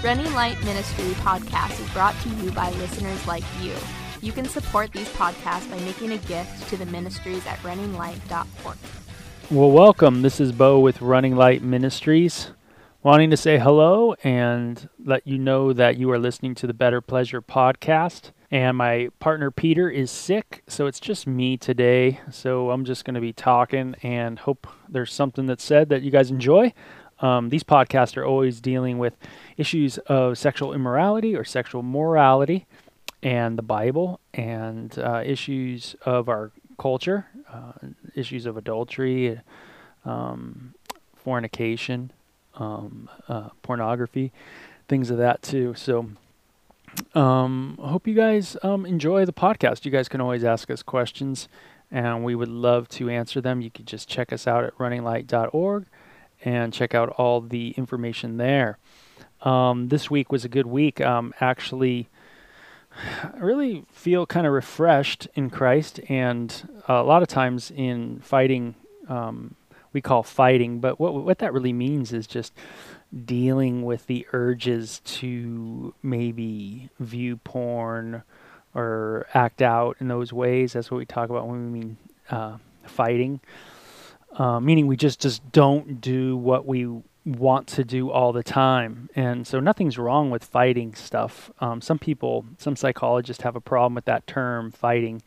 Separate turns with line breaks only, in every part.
Running Light Ministry podcast is brought to you by listeners like you. You can support these podcasts by making a gift to the ministries at runninglight.org.
Well, welcome. This is Bo with Running Light Ministries. Wanting to say hello and let you know that you are listening to the Better Pleasure podcast. And my partner Peter is sick, so it's just me today. So I'm just going to be talking and hope there's something that's said that you guys enjoy. Um, these podcasts are always dealing with issues of sexual immorality or sexual morality and the Bible and uh, issues of our culture, uh, issues of adultery, um, fornication, um, uh, pornography, things of that too. So, um, hope you guys um, enjoy the podcast. You guys can always ask us questions, and we would love to answer them. You can just check us out at runninglight.org and check out all the information there. Um, this week was a good week. Um, actually, I really feel kind of refreshed in Christ, and a lot of times in fighting, um, we call fighting, but what what that really means is just dealing with the urges to maybe view porn or act out in those ways. That's what we talk about when we mean uh, fighting uh, meaning we just just don't do what we want to do all the time. And so nothing's wrong with fighting stuff. Um, some people, some psychologists have a problem with that term, fighting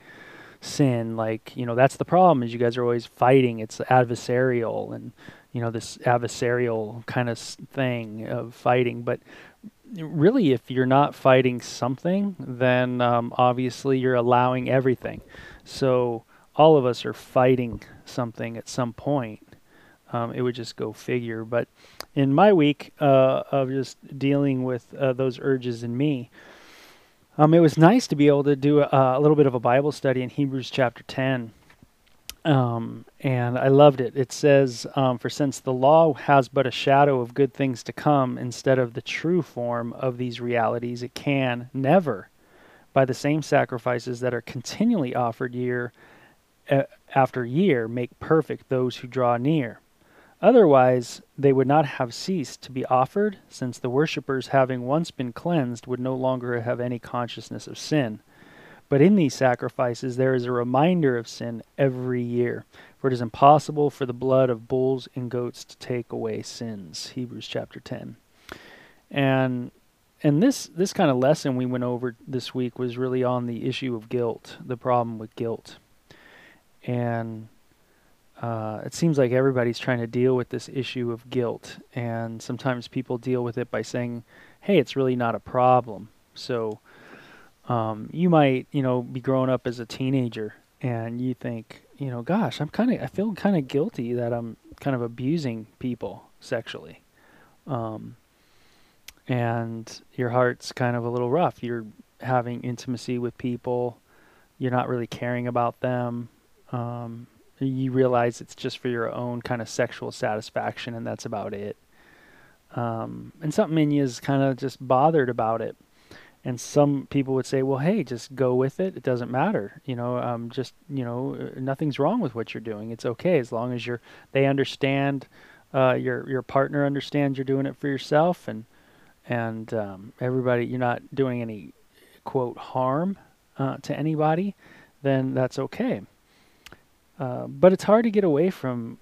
sin. Like you know, that's the problem is you guys are always fighting. It's adversarial and you know this adversarial kind of thing of fighting, but really if you're not fighting something then um, obviously you're allowing everything so all of us are fighting something at some point. Um, it would just go figure. But in my week uh, of just dealing with uh, those urges in me, um, it was nice to be able to do a, a, little bit of a Bible study in Hebrews chapter 10. Um, and I loved it. It says, um, For since the law has but a shadow of good things to come instead of the true form of these realities, it can never, by the same sacrifices that are continually offered year after year make perfect those who draw near. Otherwise, they would not have ceased to be offered, since the worshippers, having once been cleansed, would no longer have any consciousness of sin. But in these sacrifices there is a reminder of sin every year, for it is impossible for the blood of bulls and goats to take away sins. Hebrews chapter 10. And and this this kind of lesson we went over this week was really on the issue of guilt, the problem with guilt and uh, it seems like everybody's trying to deal with this issue of guilt, and sometimes people deal with it by saying, "Hey, it's really not a problem." So um, you might, you know, be growing up as a teenager, and you think, you know, "Gosh, I'm kind of, I feel kind of guilty that I'm kind of abusing people sexually," um, and your heart's kind of a little rough. You're having intimacy with people, you're not really caring about them um, you realize it's just for your own kind of sexual satisfaction, and that's about it. Um, and something in you is kind of just bothered about it. And some people would say, "Well, hey, just go with it. It doesn't matter. You know, um, just you know, uh, nothing's wrong with what you're doing. It's okay as long as you're they understand, uh, your your partner understands you're doing it for yourself, and and um, everybody, you're not doing any quote harm uh, to anybody. Then that's okay." Uh, but it's hard to get away from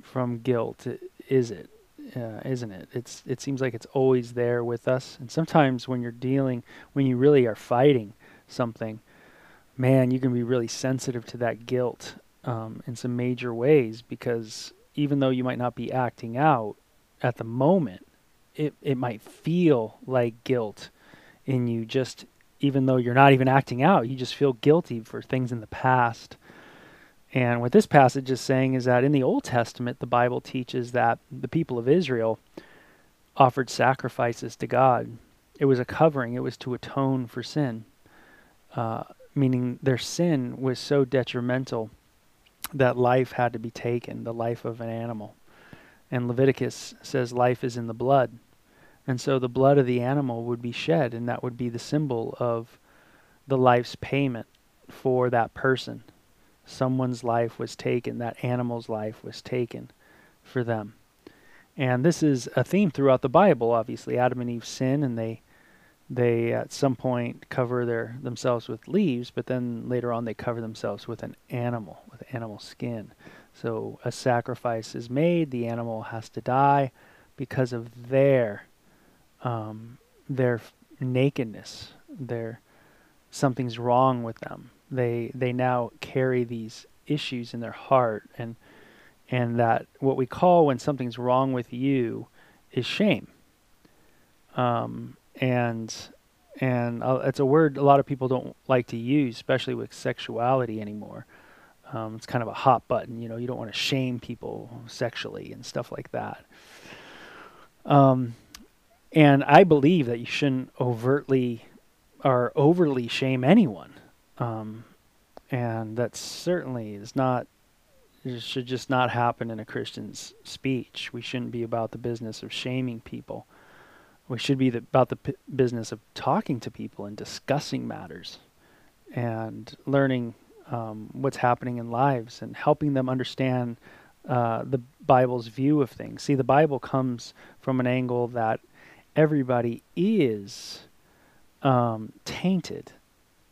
from guilt, is it? Uh, isn't it? It's it seems like it's always there with us. And sometimes when you're dealing, when you really are fighting something, man, you can be really sensitive to that guilt um, in some major ways because even though you might not be acting out at the moment, it it might feel like guilt in you. Just even though you're not even acting out, you just feel guilty for things in the past and what this passage is saying is that in the Old Testament, the Bible teaches that the people of Israel offered sacrifices to God. It was a covering, it was to atone for sin, uh, meaning their sin was so detrimental that life had to be taken, the life of an animal. And Leviticus says life is in the blood. And so the blood of the animal would be shed, and that would be the symbol of the life's payment for that person someone's life was taken, that animal's life was taken for them. And this is a theme throughout the Bible. Obviously, Adam and Eve sin, and they they at some point cover their themselves with leaves, but then later on they cover themselves with an animal, with animal skin. So a sacrifice is made. The animal has to die because of their um, their nakedness. Their something's wrong with them. They they now carry these issues in their heart, and and that what we call when something's wrong with you is shame. Um, and and uh, it's a word a lot of people don't like to use, especially with sexuality anymore. Um, it's kind of a hot button, you know. You don't want to shame people sexually and stuff like that. Um, and I believe that you shouldn't overtly or overly shame anyone. Um, and that certainly is not should just not happen in a Christian's speech. We shouldn't be about the business of shaming people. We should be the, about the p- business of talking to people and discussing matters and learning um, what's happening in lives and helping them understand uh, the Bible's view of things. See, the Bible comes from an angle that everybody is um, tainted.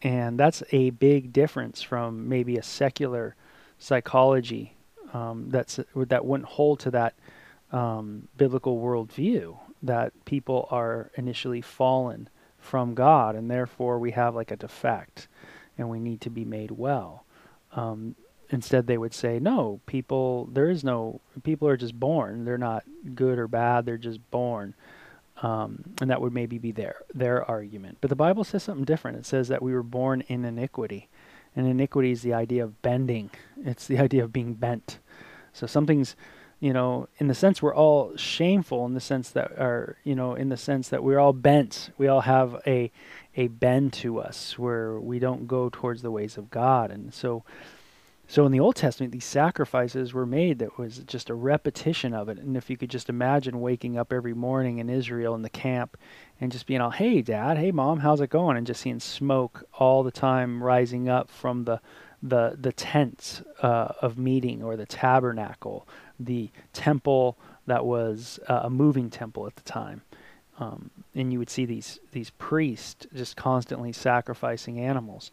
And that's a big difference from maybe a secular psychology um, that's that wouldn't hold to that um, biblical worldview that people are initially fallen from God, and therefore we have like a defect, and we need to be made well. Um, instead, they would say, no, people, there is no, people are just born. They're not good or bad. They're just born. Um, and that would maybe be their their argument. But the Bible says something different. It says that we were born in iniquity, and iniquity is the idea of bending. It's the idea of being bent. So something's, you know, in the sense we're all shameful in the sense that are, you know, in the sense that we're all bent. We all have a a bend to us where we don't go towards the ways of God. And so so in the Old Testament, these sacrifices were made that was just a repetition of it. And if you could just imagine waking up every morning in Israel in the camp and just being all, hey, dad, hey, mom, how's it going? And just seeing smoke all the time rising up from the the the tents uh, of meeting or the tabernacle, the temple that was uh, a moving temple at the time, um, and you would see these these priests just constantly sacrificing animals.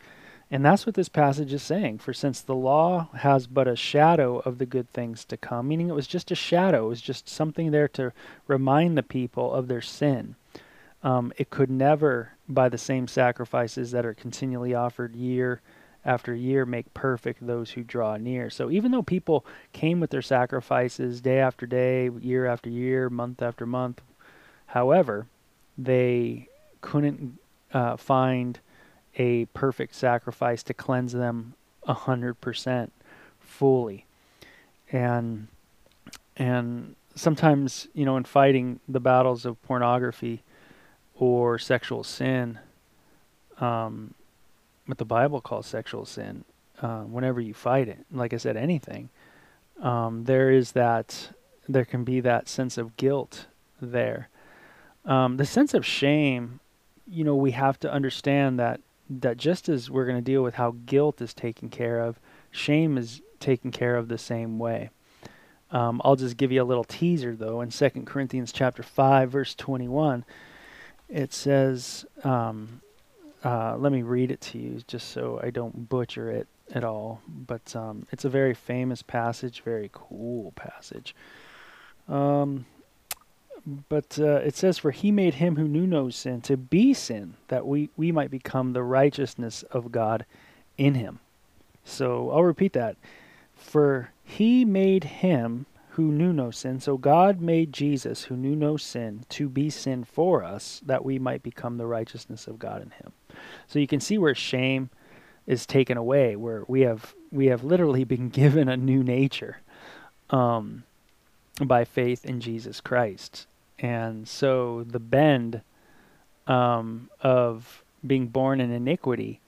And that's what this passage is saying. For since the law has but a shadow of the good things to come, meaning it was just a shadow, it was just something there to remind the people of their sin. Um, it could never, by the same sacrifices that are continually offered year after year, make perfect those who draw near. So even though people came with their sacrifices day after day, year after year, month after month, however, they couldn't uh, find a perfect sacrifice to cleanse them a hundred percent fully. And and sometimes, you know, in fighting the battles of pornography or sexual sin, um, what the Bible calls sexual sin, uh, whenever you fight it, like I said, anything, um, there is that, there can be that sense of guilt there. Um, the sense of shame, you know, we have to understand that that just as we're going to deal with how guilt is taken care of, shame is taken care of the same way. Um, I'll just give you a little teaser though. In 2 Corinthians chapter 5, verse 21, it says, um, uh, let me read it to you just so I don't butcher it at all. But um, it's a very famous passage, very cool passage. Um, but uh, it says, For he made him who knew no sin to be sin, that we, we might become the righteousness of God in him. So I'll repeat that. For he made him who knew no sin. So God made Jesus, who knew no sin, to be sin for us, that we might become the righteousness of God in him. So you can see where shame is taken away, where we have we have literally been given a new nature um, by faith in Jesus Christ. And so the bend um, of being born in iniquity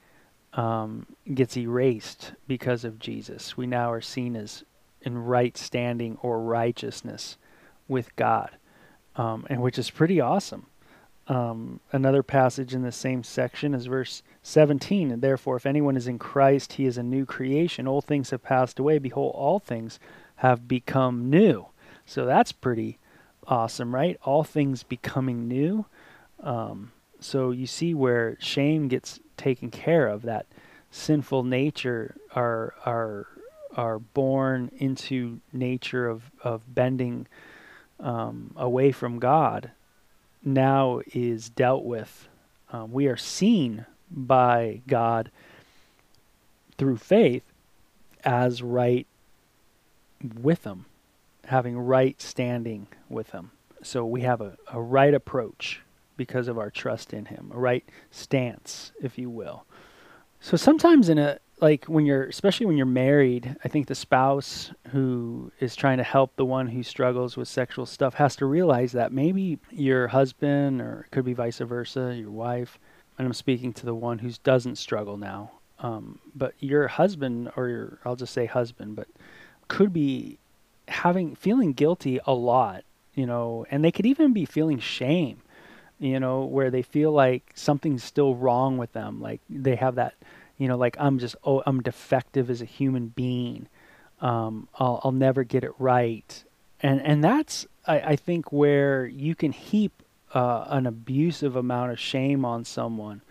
um, gets erased because of Jesus. We now are seen as in right standing or righteousness with God, um, and which is pretty awesome. Um, another passage in the same section is verse 17. And therefore, if anyone is in Christ, he is a new creation. Old things have passed away. Behold, all things have become new. So that's pretty awesome, right? All things becoming new. Um, so you see where shame gets taken care of. That sinful nature are are are born into nature of of bending um, away from God. Now is dealt with. Um, we are seen by God through faith as right with Him, having right standing with Him. So we have a, a right approach because of our trust in Him, a right stance, if you will. So sometimes in a like when you're especially when you're married, I think the spouse who is trying to help the one who struggles with sexual stuff has to realize that maybe your husband or it could be vice versa, your wife, and I'm speaking to the one who doesn't struggle now. Um, but your husband or your I'll just say husband, but could be having feeling guilty a lot, you know, and they could even be feeling shame you know, where they feel like something's still wrong with them. Like they have that, you know, like I'm just, oh, I'm defective as a human being. Um, I'll, I'll never get it right. And, and that's, I, I think, where you can heap uh, an abusive amount of shame on someone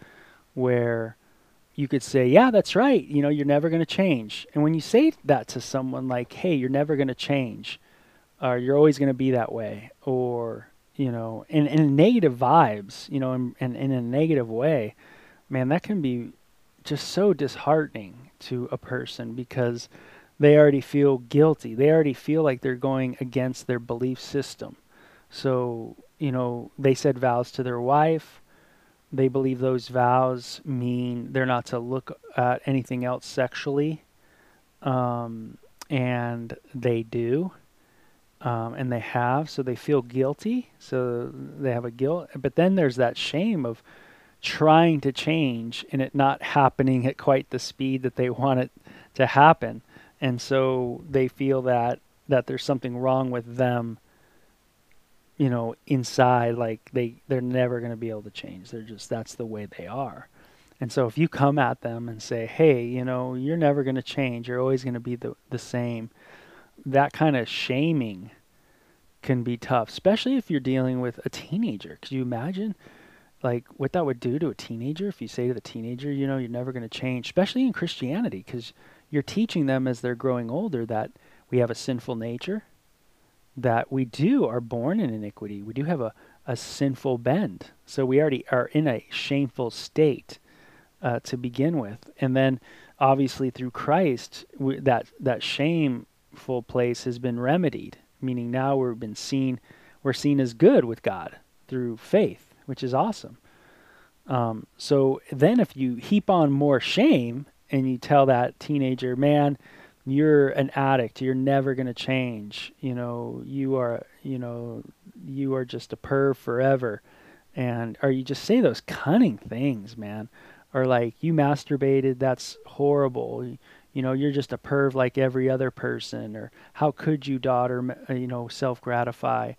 where you could say, yeah, that's right. You know, you're never going to change. And when you say that to someone like, hey, you're never going to change, or you're always going to be that way, or you know, in, in negative vibes, you know, in, in, in a negative way, man, that can be just so disheartening to a person because they already feel guilty. They already feel like they're going against their belief system. So, you know, they said vows to their wife. They believe those vows mean they're not to look at anything else sexually. Um, and they do um, and they have, so they feel guilty, so they have a guilt. But then there's that shame of trying to change and it not happening at quite the speed that they want it to happen, and so they feel that that there's something wrong with them. You know, inside, like they they're never going to be able to change. They're just that's the way they are. And so if you come at them and say, "Hey, you know, you're never going to change. You're always going to be the the same." that kind of shaming can be tough, especially if you're dealing with a teenager. Could you imagine like what that would do to a teenager if you say to the teenager, you know, you're never going to change, especially in Christianity because you're teaching them as they're growing older that we have a sinful nature, that we do are born in iniquity. We do have a, a sinful bend. So we already are in a shameful state uh, to begin with. And then obviously through Christ, we, that, that shame full place has been remedied, meaning now we've been seen, we're seen as good with God through faith, which is awesome. Um, so then, if you heap on more shame and you tell that teenager, man, you're an addict, you're never going to change, you know, you are, you know, you are just a perv forever. And, or you just say those cunning things, man. Or like, you masturbated, that's horrible. You know you're just a perv like every other person. Or how could you daughter uh, you know self gratify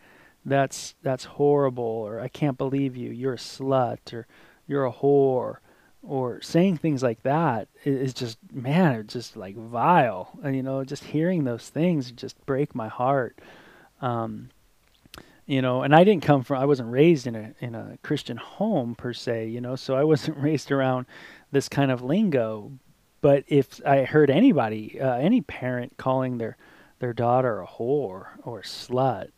that's that's horrible. Or i can't believe you. You're a slut. Or you're a whore or saying things like that is just man it's just like vile. And you know just hearing those things just break my heart. Um, you know and i didn't come from i wasn't raised in a in a christian home per se you know so i wasn't raised around this kind of lingo. But if I heard anybody, uh, any parent calling their their daughter a whore or a slut,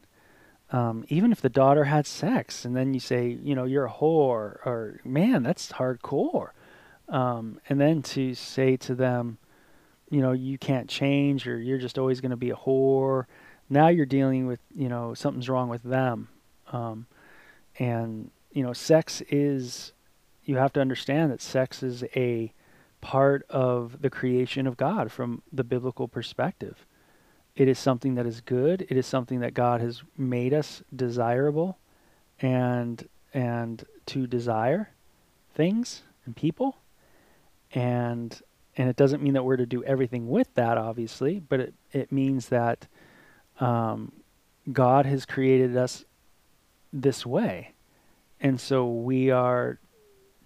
um, even if the daughter had sex, and then you say, you know, you're a whore, or man, that's hardcore. Um, and then to say to them, you know, you can't change, or you're just always going to be a whore. Now you're dealing with, you know, something's wrong with them. Um, and you know, sex is. You have to understand that sex is a part of the creation of God from the biblical perspective. It is something that is good. It is something that God has made us desirable and and to desire things and people. And and it doesn't mean that we're to do everything with that obviously, but it, it means that um, God has created us this way. And so we are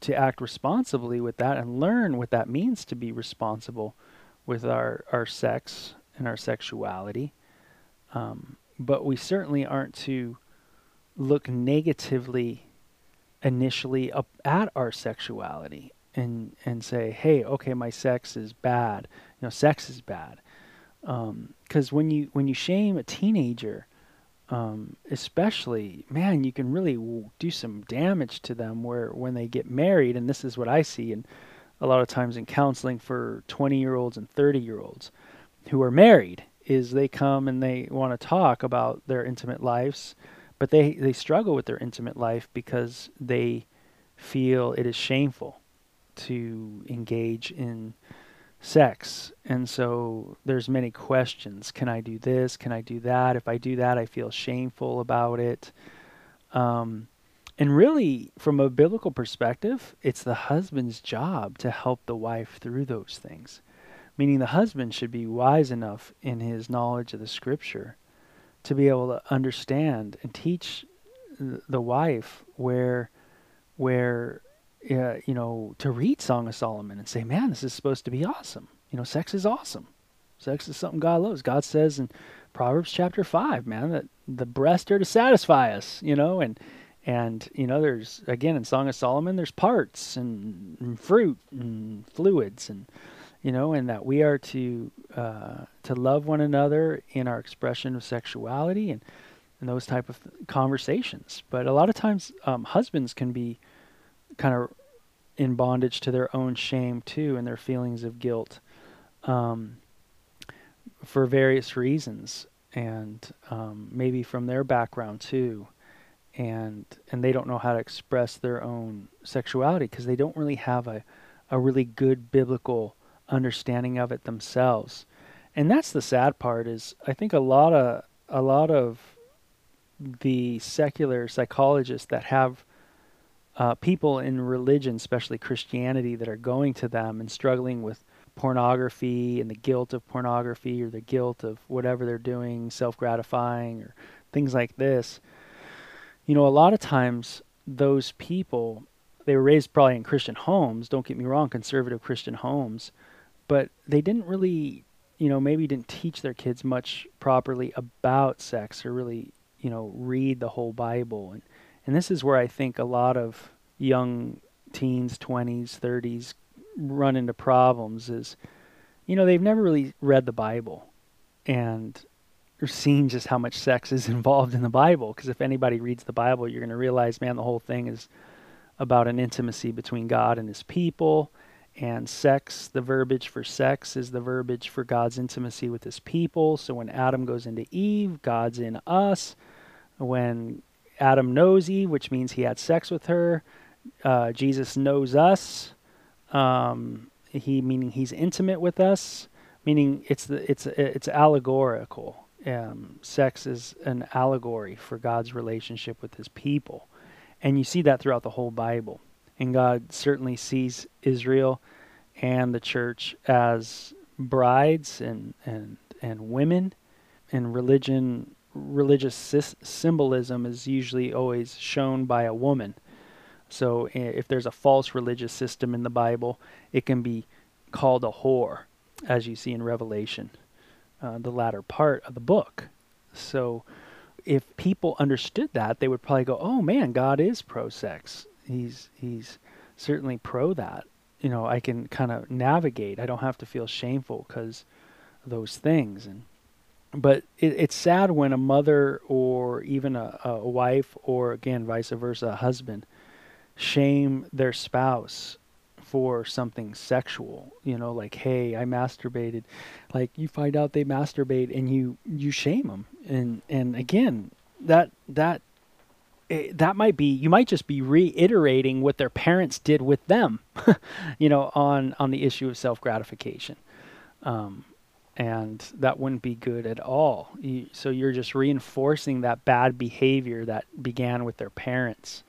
to act responsibly with that and learn what that means to be responsible with our, our sex and our sexuality. Um, but we certainly aren't to look negatively initially up at our sexuality and and say, hey, okay, my sex is bad. You know, sex is bad. Because um, when you when you shame a teenager, um, especially, man, you can really w- do some damage to them. Where when they get married, and this is what I see, and a lot of times in counseling for 20 year olds and 30 year olds who are married, is they come and they want to talk about their intimate lives, but they they struggle with their intimate life because they feel it is shameful to engage in sex. And so there's many questions. Can i do this? Can i do that? If i do that i feel shameful about it. Um, and really from a biblical perspective it's the husband's job to help the wife through those things meaning the husband should be wise enough in his knowledge of the scripture to be able to understand and teach the wife where where uh, you know, to read Song of Solomon and say, man, this is supposed to be awesome. You know, sex is awesome. Sex is something God loves. God says in Proverbs chapter five, man, that the breasts are to satisfy us. You know, and and you know, there's again in Song of Solomon, there's parts and, and fruit and fluids and you know, and that we are to uh, to love one another in our expression of sexuality and and those type of conversations. But a lot of times, um, husbands can be kind of in bondage to their own shame too and their feelings of guilt um, for various reasons and um, maybe from their background too and and they don't know how to express their own sexuality because they don't really have a, a really good biblical understanding of it themselves and that's the sad part is i think a lot of a lot of the secular psychologists that have uh, people in religion, especially Christianity, that are going to them and struggling with pornography and the guilt of pornography or the guilt of whatever they're doing, self gratifying or things like this. You know, a lot of times those people, they were raised probably in Christian homes, don't get me wrong, conservative Christian homes, but they didn't really, you know, maybe didn't teach their kids much properly about sex or really, you know, read the whole Bible. And and this is where I think a lot of young teens, 20s, 30s run into problems is, you know, they've never really read the Bible and or seen just how much sex is involved in the Bible. Because if anybody reads the Bible, you're going to realize, man, the whole thing is about an intimacy between God and his people. And sex, the verbiage for sex is the verbiage for God's intimacy with his people. So when Adam goes into Eve, God's in us. When Adam knows Eve, which means he had sex with her. Uh, Jesus knows us. Um, he meaning he's intimate with us. Meaning it's the it's it's allegorical. Um, sex is an allegory for God's relationship with His people, and you see that throughout the whole Bible. And God certainly sees Israel and the church as brides and and and women, and religion religious symbolism is usually always shown by a woman. So if there's a false religious system in the Bible, it can be called a whore, as you see in Revelation, uh, the latter part of the book. So if people understood that, they would probably go, "Oh man, God is pro-sex. He's he's certainly pro that. You know, I can kind of navigate. I don't have to feel shameful because those things." And but it, it's sad when a mother or even a, a wife or again vice versa a husband shame their spouse for something sexual you know like hey i masturbated like you find out they masturbate and you you shame them and and again that that eh, that might be you might just be reiterating what their parents did with them you know on on the issue of self gratification um, and that wouldn't be good at all. You, so you're just reinforcing that bad behavior that began with their parents.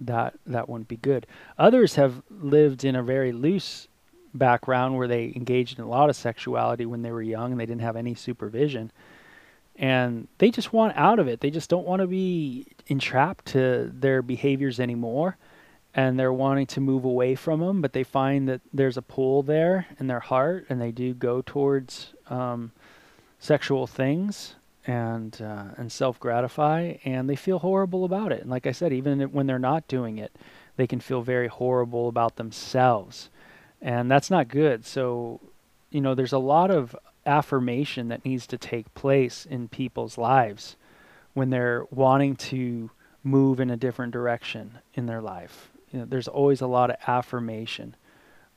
That that wouldn't be good. Others have lived in a very loose background where they engaged in a lot of sexuality when they were young and they didn't have any supervision. And they just want out of it. They just don't want to be entrapped to their behaviors anymore and they're wanting to move away from them, but they find that there's a pull there in their heart, and they do go towards um, sexual things. and uh, and self gratify, and they feel horrible about it. And like I said, even when they're not doing it, they can feel very horrible about themselves, and that's not good. So, you know, there's a lot of affirmation that needs to take place in people's lives when they're wanting to move in a different direction in their life. You know, there's always a lot of affirmation.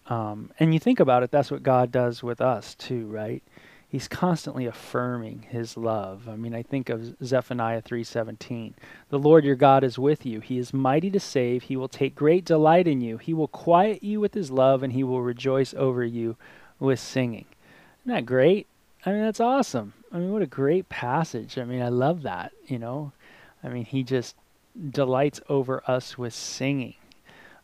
Um, and you think about it, that's what God does with us too, right? He's constantly affirming his love. I mean, I think of Zephaniah 3:17. The Lord your God is with you. He is mighty to save. He will take great delight in you. He will quiet you with his love and he will rejoice over you with singing. Isn't that great? I mean, that's awesome. I mean, what a great passage. I mean, I love that, you know. I mean, he just delights over us with singing.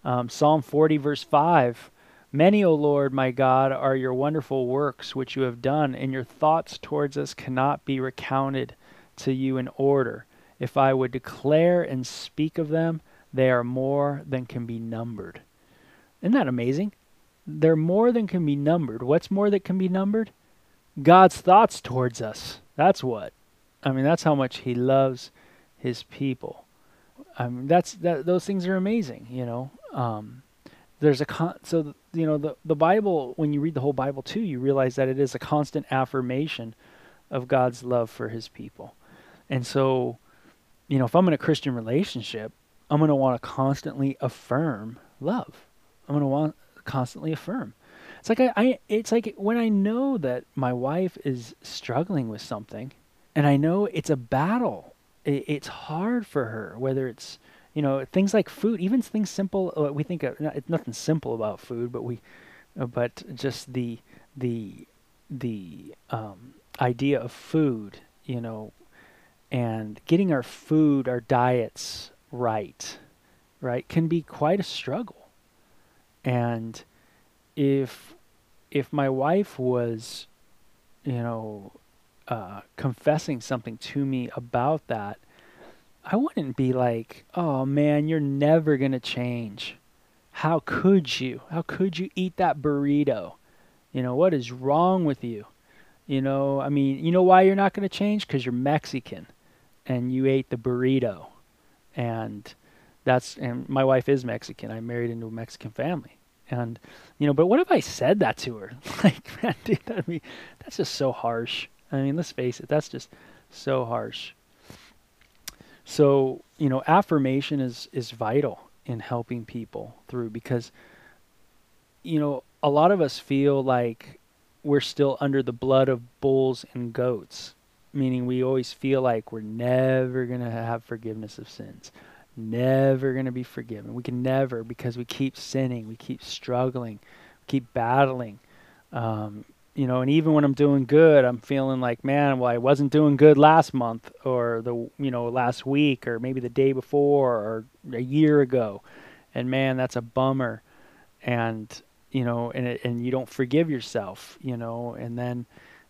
Um, Psalm 40, verse 5 Many, O Lord, my God, are your wonderful works which you have done, and your thoughts towards us cannot be recounted to you in order. If I would declare and speak of them, they are more than can be numbered. Isn't that amazing? They're more than can be numbered. What's more that can be numbered? God's thoughts towards us. That's what. I mean, that's how much He loves His people. I mean, that's that. Those things are amazing. You know, um, there's a con- so you know the the Bible. When you read the whole Bible too, you realize that it is a constant affirmation of God's love for His people. And so, you know, if I'm in a Christian relationship, I'm going to want to constantly affirm love. I'm going to want constantly affirm. It's like I, I it's like when I know that my wife is struggling with something and I know it's a battle. It, it's hard for her whether it's you know things like food, even things simple uh, we think it's nothing simple about food, but we uh, but just the the the um, idea of food, you know, and getting our food, our diets right, right, can be quite a struggle. And if if my wife was, you know, uh, confessing something to me about that, I wouldn't be like, "Oh man, you're never gonna change. How could you? How could you eat that burrito? You know what is wrong with you? You know, I mean, you know why you're not gonna change? Because you're Mexican, and you ate the burrito, and that's and my wife is Mexican. I married into a Mexican family, and you know, but what if I said that to her? like, man, dude, that be that's just so harsh. I mean, let's face it, that's just so harsh. So, you know, affirmation is is vital in helping people through because you know, a lot of us feel like we're still under the blood of bulls and goats, meaning we always feel like we're never going to have forgiveness of sins never going to be forgiven. We can never because we keep sinning, we keep struggling, we keep battling. Um, you know, and even when I'm doing good, I'm feeling like, man, well, I wasn't doing good last month or the, you know, last week or maybe the day before or a year ago. And man, that's a bummer. And, you know, and it, and you don't forgive yourself, you know, and then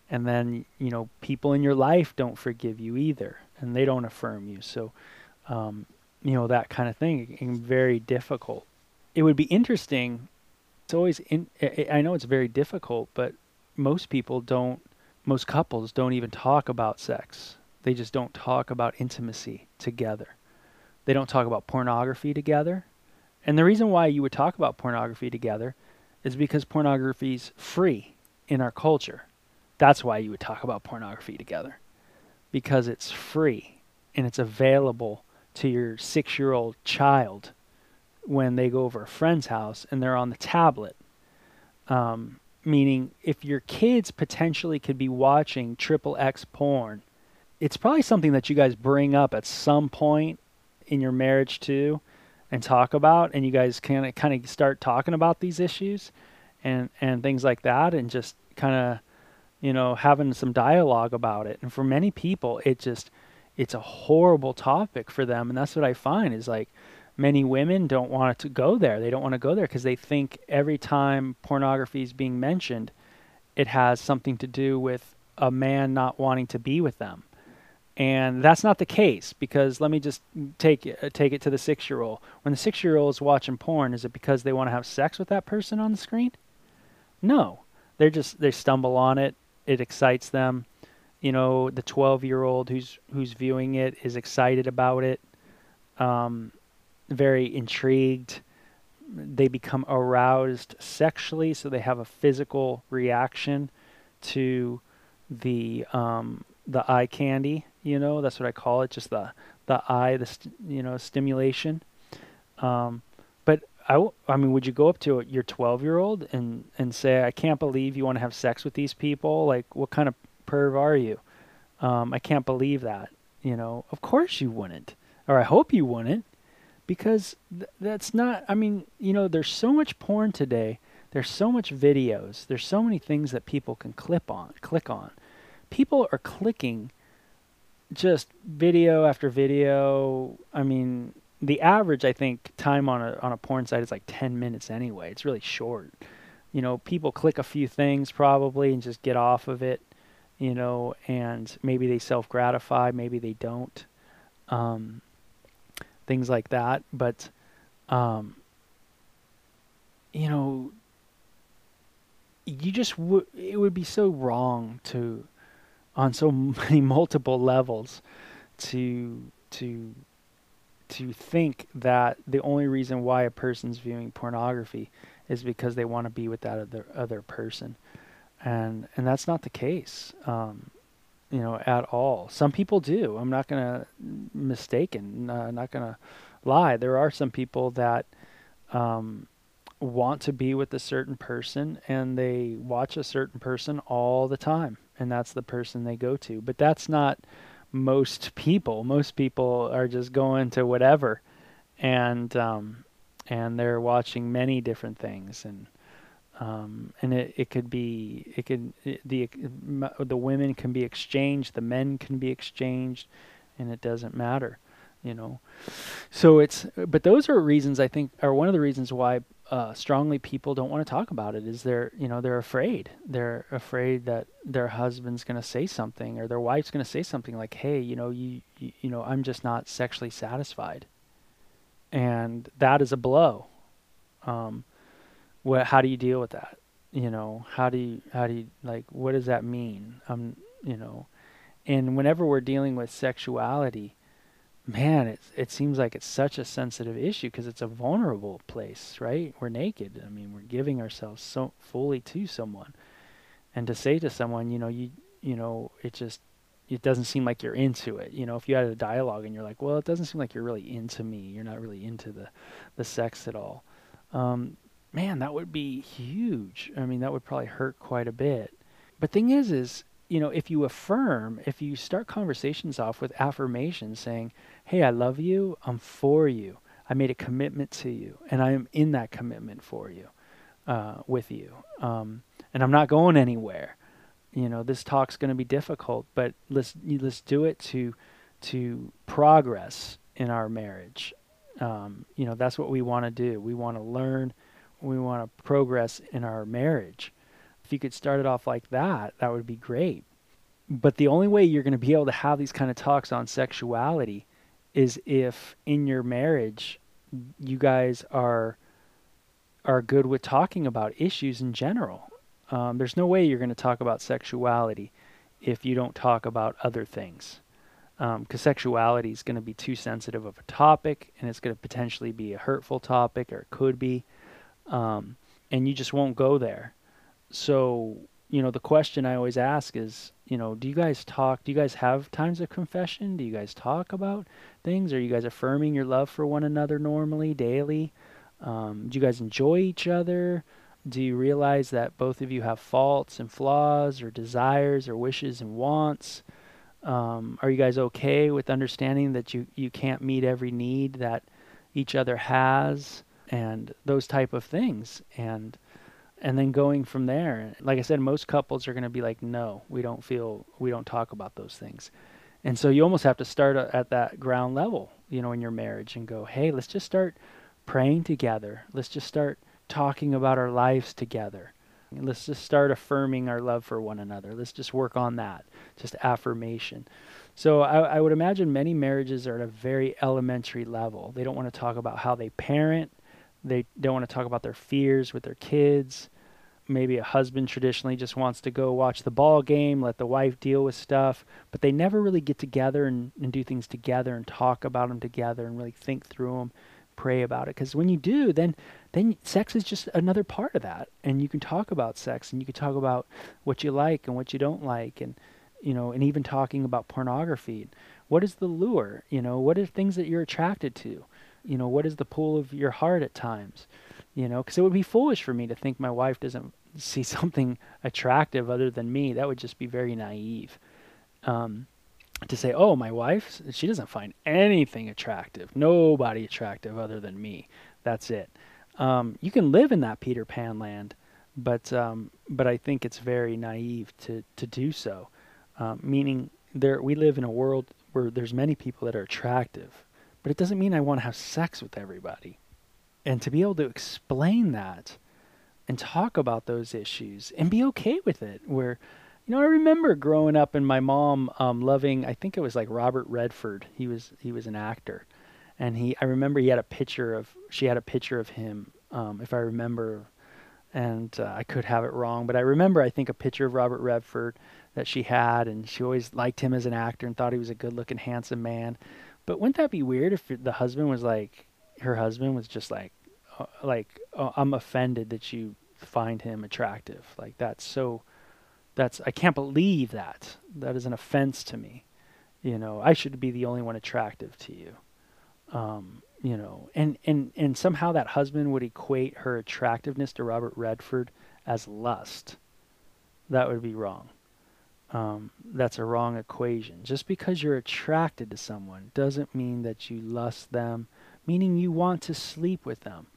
and then, you know, people in your life don't forgive you either and they don't affirm you. So um, you know that kind of thing very difficult. It would be interesting it's always in i know it's very difficult but most people don't most couples don't even talk about sex. They just don't talk about intimacy together. They don't talk about pornography together. And the reason why you would talk about pornography together is because pornography's free in our culture. That's why you would talk about pornography together because it's free and it's available to your six year old child when they go over a friend's house and they're on the tablet. Um, meaning, if your kids potentially could be watching triple X porn, it's probably something that you guys bring up at some point in your marriage too and talk about and you guys kind of kind of start talking about these issues and and things like that and just kind of you know having some dialogue about it and for many people it just it's a horrible topic for them. And that's what i find is like many women don't want to go there. They don't want to go there because they think every time pornography is being mentioned it has something to do with a man not wanting to be with them. And that's not the case because let me just take it, take it to the 6-year-old when the 6-year-old is watching porn is it because they want to have sex with that person on the screen? No. They're just they stumble on it. It excites them you know the 12 year old who's who's viewing it is excited about it um, very intrigued they become aroused sexually so they have a physical reaction to the um, the eye candy you know that's what i call it just the the eye the st- you know stimulation um, but I, I mean, would you go up to your 12 year old and, and say, I can't believe you want to have sex with these people? Like, what kind of perv are you? Um, I can't believe that. You know, of course you wouldn't, or I hope you wouldn't, because th- that's not. I mean, you know, there's so much porn today. There's so much videos. There's so many things that people can clip on, click on. People are clicking just video after video. I mean, the average I think time on a on a porn site is like 10 minutes anyway. It's really short. You know, people click a few things probably and just get off of it you know, and maybe they self gratify, maybe they don't, um, things like that. But, um, you know, you just would, it would be so wrong to, on so many multiple levels, to, to, to think that the only reason why a person's viewing pornography is because they want to be with that other other person and and that's not the case um, you know at all. Some people do. I'm not to mistaken uh, not to lie. There are some people that um, want to be with a certain person and they watch a certain person all the time and that's the person they go to. But that's not most people. Most people are just going to whatever and um, and they're watching many different things. And um, and it, it could be it could it, the the women can be exchanged the men can be exchanged and it doesn't matter you know? So it's but those are reasons i think are one of the reasons why uh, strongly people don't want to talk about it is they're you know they're afraid. They're afraid that their husband's going to say something or their wife's going to say something like hey you know you, you you know i'm just not sexually satisfied. And that is a blow. Um, what how do you deal with that? You know how do you how do you like what does that mean? Um you know and whenever we're dealing with sexuality man it it seems like it's such a sensitive issue because it's a vulnerable place right? We're naked. I mean we're giving ourselves so fully to someone. And to say to someone you know you you know it just it doesn't seem like you're into it. You know if you had a dialogue and you're like well it doesn't seem like you're really into me. You're not really into the the sex at all. Um, man, that would be huge. I mean, that would probably hurt quite a bit. But thing is, is you know, if you affirm, if you start conversations off with affirmations saying, "Hey, I love you. I'm for you. I made a commitment to you, and I am in that commitment for you, uh, with you, um, and I'm not going anywhere." You know, this talk's going to be difficult, but let's let's do it to to progress in our marriage. Um, you know, that's what we want to do. We want to learn we want to progress in our marriage. If you could start it off like that, that would be great. But the only way you're going to be able to have these kind of talks on sexuality is if in your marriage you guys are are good with talking about issues in general. Um, there's no way you're going to talk about sexuality if you don't talk about other things. Because um, sexuality is going to be too sensitive of a topic and it's going to potentially be a hurtful topic or it could be um, and you just won't go there. So, you know, the question I always ask is, you know, do you guys talk? Do you guys have times of confession? Do you guys talk about things? Are you guys affirming your love for one another normally, daily? Um, do you guys enjoy each other? Do you realize that both of you have faults and flaws, or desires, or wishes and wants? Um, are you guys okay with understanding that you, you can't meet every need that each other has? And those type of things. And and then going from there like i said most couples are going to be like no we don't feel we don't talk about those things. And so you almost have to start at that ground level you know in your marriage and go hey let's just start praying together. Let's just start talking about our lives together. Let's just start affirming our love for one another. Let's just work on that. Just affirmation. So I, I would imagine many marriages are at a very elementary level. They don't want to talk about how they parent they don't want to talk about their fears with their kids. maybe a husband traditionally just wants to go watch the ball game, let the wife deal with stuff, but they never really get together and, and do things together and talk about them together and really think through them, pray about it. Because when you do, then then sex is just another part of that, and you can talk about sex and you can talk about what you like and what you don't like, and you know, and even talking about pornography. What is the lure? You know, what are things that you're attracted to? You know, what is the pull of your heart at times? You know, because it would be foolish for me to think my wife doesn't see something attractive other than me. That would just be very naive. Um, to say, oh, my wife, she doesn't find anything attractive, nobody attractive other than me. That's it. Um, you can live in that Peter Pan land, but um, but I think it's very naive to to do so. Um, meaning, there we live in a world where there's many people that are attractive, but it doesn't mean I want to have sex with everybody. And to be able to explain that and talk about those issues and be okay with it, where you know, I remember growing up and my mom um, loving. I think it was like Robert Redford. He was he was an actor, and he. I remember he had a picture of. She had a picture of him, um, if I remember, and uh, I could have it wrong, but I remember. I think a picture of Robert Redford that she had, and she always liked him as an actor and thought he was a good-looking, handsome man. But wouldn't that be weird if the husband was like, her husband was just like, uh, like, oh, I'm offended that you find him attractive. Like that's so that's I can't believe that. That is an offense to me. You know, I should be the only one attractive to you. Um, you know, and and and somehow that husband would equate her attractiveness to Robert Redford as lust. That would be wrong. Um, that's a wrong equation. Just because you're attracted to someone doesn't mean that you lust them, meaning you want to sleep with them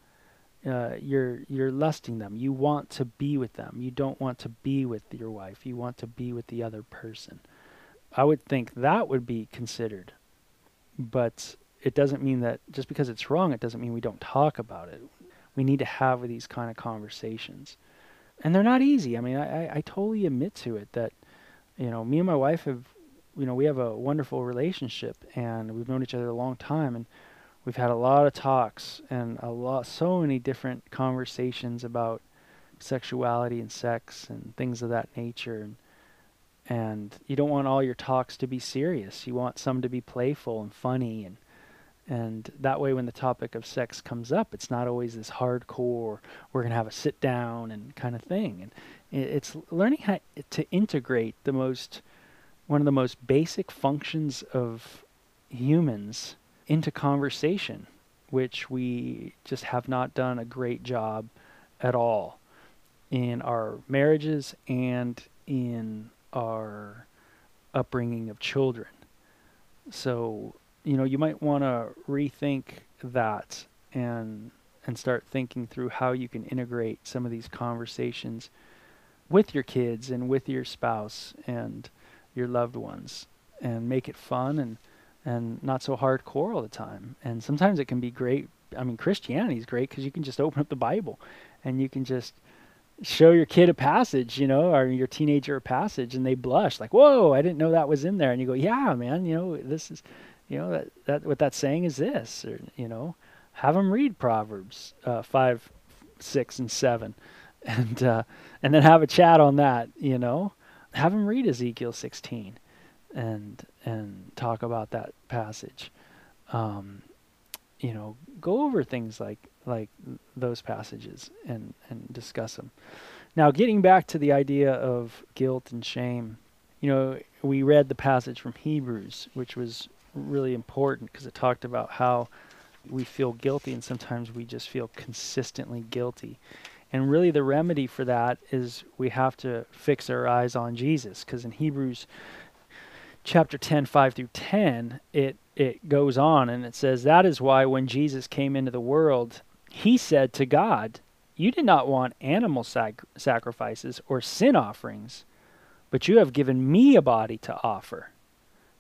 uh, you're you're lusting them. You want to be with them. You don't want to be with your wife. You want to be with the other person. I would think that would be considered, but it doesn't mean that just because it's wrong, it doesn't mean we don't talk about it. We need to have these kind of conversations, and they're not easy. I mean, I, I, I totally admit to it that you know me and my wife have you know we have a wonderful relationship and we've known each other a long time and we've had a lot of talks and a lot so many different conversations about sexuality and sex and things of that nature. And and you don't want all your talks to be serious. You want some to be playful and funny and and that way when the topic of sex comes up it's not always this hardcore we're going to have a sit down and kind of thing. And it's learning how to integrate the most one of the most basic functions of humans into conversation, which we just have not done a great job at all in our marriages and in our upbringing of children. So, you know, you might want to rethink that and and start thinking through how you can integrate some of these conversations with your kids and with your spouse and your loved ones and make it fun and and not so hardcore all the time. And sometimes it can be great. I mean, Christianity is great because you can just open up the Bible and you can just show your kid a passage, you know, or your teenager a passage, and they blush like, "Whoa, I didn't know that was in there." And you go, "Yeah, man, you know, this is, you know, that that what that's saying is this," or you know, have them read Proverbs uh, five, six, and seven, and uh, and then have a chat on that, you know, have him read Ezekiel sixteen and and talk about that passage. Um, you know, go over things like like those passages and and discuss them. Now, getting back to the idea of guilt and shame, you know, we read the passage from Hebrews, which was really important because it talked about how we feel guilty and sometimes we just feel consistently guilty. And really, the remedy for that is we have to fix our eyes on Jesus because in Hebrews chapter 10, 5 through 10, it, it goes on and it says, That is why when Jesus came into the world, he said to God, You did not want animal sac- sacrifices or sin offerings, but you have given me a body to offer.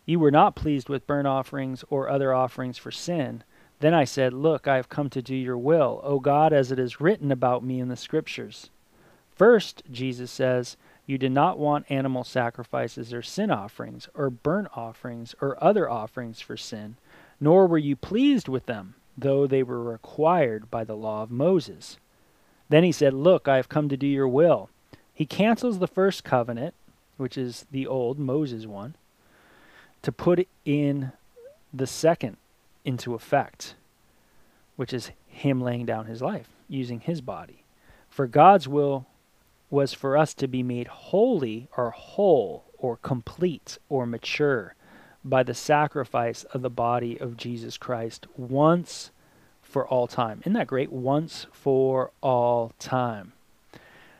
You were not pleased with burnt offerings or other offerings for sin. Then I said, Look, I have come to do your will, O God, as it is written about me in the Scriptures. First, Jesus says, you did not want animal sacrifices or sin offerings, or burnt offerings, or other offerings for sin, nor were you pleased with them, though they were required by the law of Moses. Then he said, Look, I have come to do your will. He cancels the first covenant, which is the old Moses one, to put in the second into effect, which is him laying down his life, using his body. For God's will was for us to be made holy or whole or complete or mature by the sacrifice of the body of Jesus Christ once for all time. Isn't that great? Once for all time.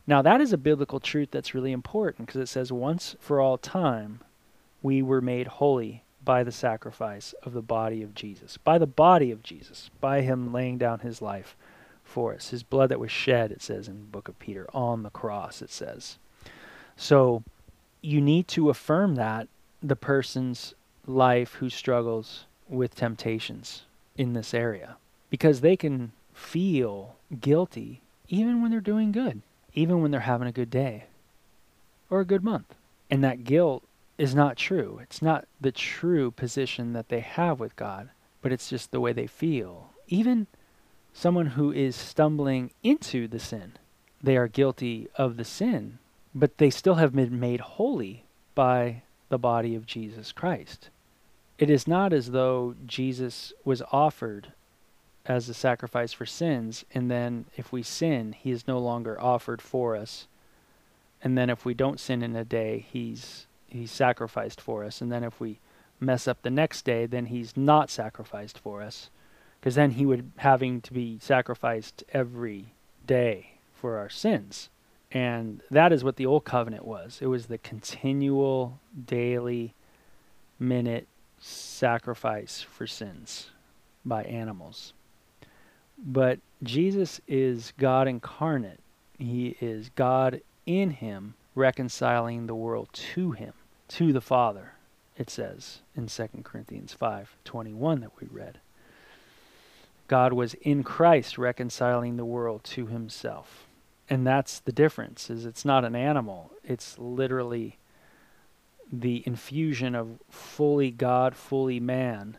Now, that is a biblical truth that's really important because it says, once for all time, we were made holy by the sacrifice of the body of Jesus, by the body of Jesus, by him laying down his life for us. His blood that was shed, it says in the book of Peter, on the cross, it says. So you need to affirm that the person's life who struggles with temptations in this area because they can feel guilty even when they're doing good, even when they're having a good day or a good month. And that guilt is not true. It's not the true position that they have with God, but it's just the way they feel. Even someone who is stumbling into the sin, they are guilty of the sin, but they still have been made holy by the body of Jesus Christ. It is not as though Jesus was offered as a sacrifice for sins, and then if we sin, he is no longer offered for us. And then if we don't sin in a day, he's he's sacrificed for us. And then if we mess up the next day, then he's not sacrificed for us. Because then he would having to be sacrificed every day for our sins. And that is what the old covenant was. It was the continual, daily, minute sacrifice for sins by animals. But Jesus is God incarnate. He is God in him, reconciling the world to him to the Father, it says in 2 Corinthians 5:21 that we read. God was in Christ reconciling the world to himself. And that's the difference is it's not an animal. It's literally the infusion of fully God, fully man.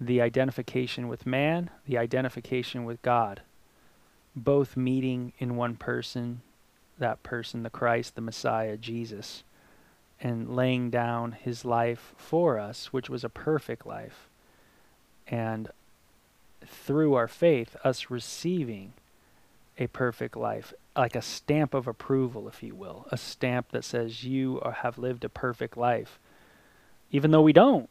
The identification with man, the identification with God. Both meeting in one person, that person, the Christ, the Messiah, Jesus and laying down his life for us, which was a perfect life. And through our faith, us receiving a perfect life, like a stamp of approval, if you will, a stamp that says you have lived a perfect life, even though we don't.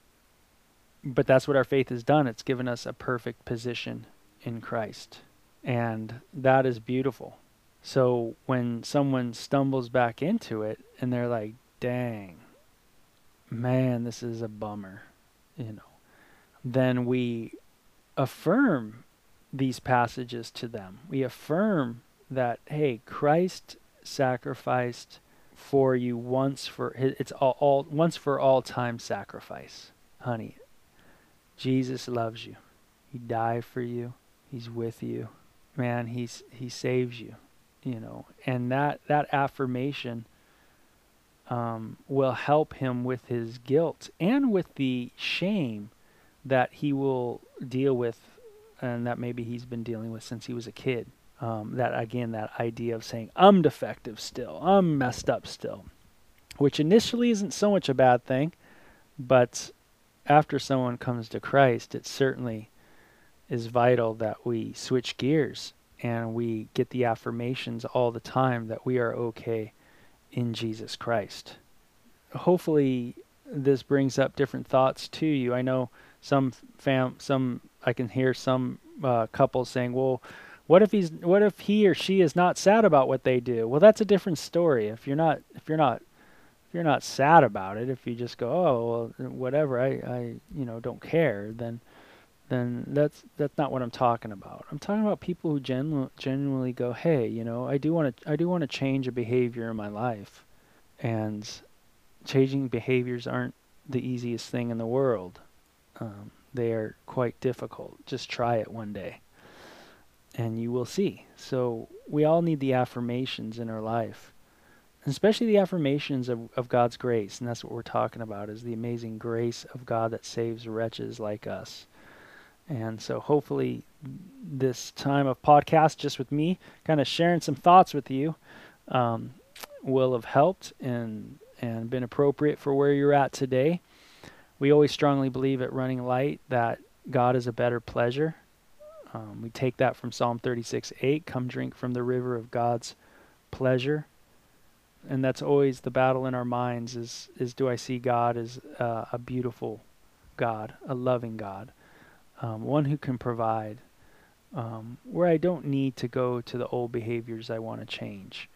But that's what our faith has done. It's given us a perfect position in Christ. And that is beautiful. So when someone stumbles back into it and they're like, dang, man, this is a bummer, you know, then we affirm these passages to them. We affirm that, hey, Christ sacrificed for you once for it's all, all once for all time sacrifice. Honey jesus loves you. He died for you. He's with you. Man he's he saves you you know. And that that affirmation um, will help him with his guilt and with the shame that he will deal with and that maybe he's been dealing with since he was a kid. Um, that again, that idea of saying, I'm defective still, I'm messed up still, which initially isn't so much a bad thing, but after someone comes to Christ, it certainly is vital that we switch gears and we get the affirmations all the time that we are okay in Jesus Christ. Hopefully, this brings up different thoughts to you. I know some fam, some I can hear some uh, couples saying, "Well, what if he's, what if he or she is not sad about what they do?" Well, that's a different story. If you're not, if you're not, if you're not sad about it, if you just go, "Oh, well, whatever," I, I, you know, don't care, then then that's that's not what I'm talking about. I'm talking about people who genu- genuinely go, "Hey, you know, I do want to I do want to change a behavior in my life." And changing behaviors aren't the easiest thing in the world. Um, they are quite difficult. Just try it one day and you will see. So we all need the affirmations in our life. Especially the affirmations of, of God's grace, and that's what we're talking about is the amazing grace of God that saves wretches like us And so hopefully this time of podcast just with me, kind of sharing some thoughts with you, um, will have helped and and been appropriate for where you're at today. We always strongly believe at Running Light that God is a better pleasure. Um, we take that from Psalm 36 8, come drink from the river of God's pleasure. And that's always the battle in our minds is, is do I see God as uh, a beautiful God, a loving God, um, one who can provide, um, where I don't need to go to the old behaviors I want to change.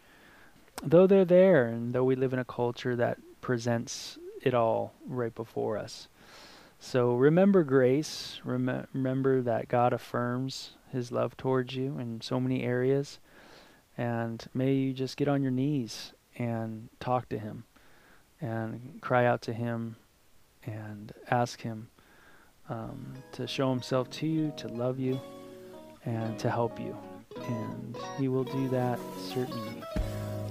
Though they're there, and though we live in a culture that presents it all right before us. So remember grace. Rem- remember that God affirms his love towards you in so many areas. And may you just get on your knees and talk to him and cry out to him and ask him um, to show himself to you, to love you, and to help you. And he will do that certainly,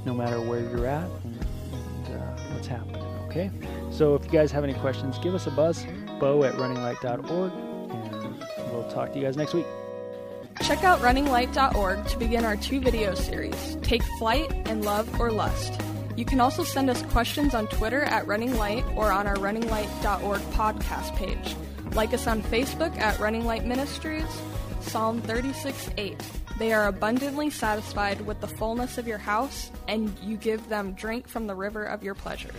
no matter where you're at and, and uh, what's happening. Okay? So if you guys have any questions, give us a buzz, bo at runninglight.org, and we'll talk to you guys next week.
Check out runninglight.org to begin our two video series Take Flight and Love or Lust. You can also send us questions on Twitter at Running Light or on our runninglight.org podcast page. Like us on Facebook at Running Light Ministries, Psalm 36 8. They are abundantly satisfied with the fullness of your house, and you give them drink from the river of your pleasures.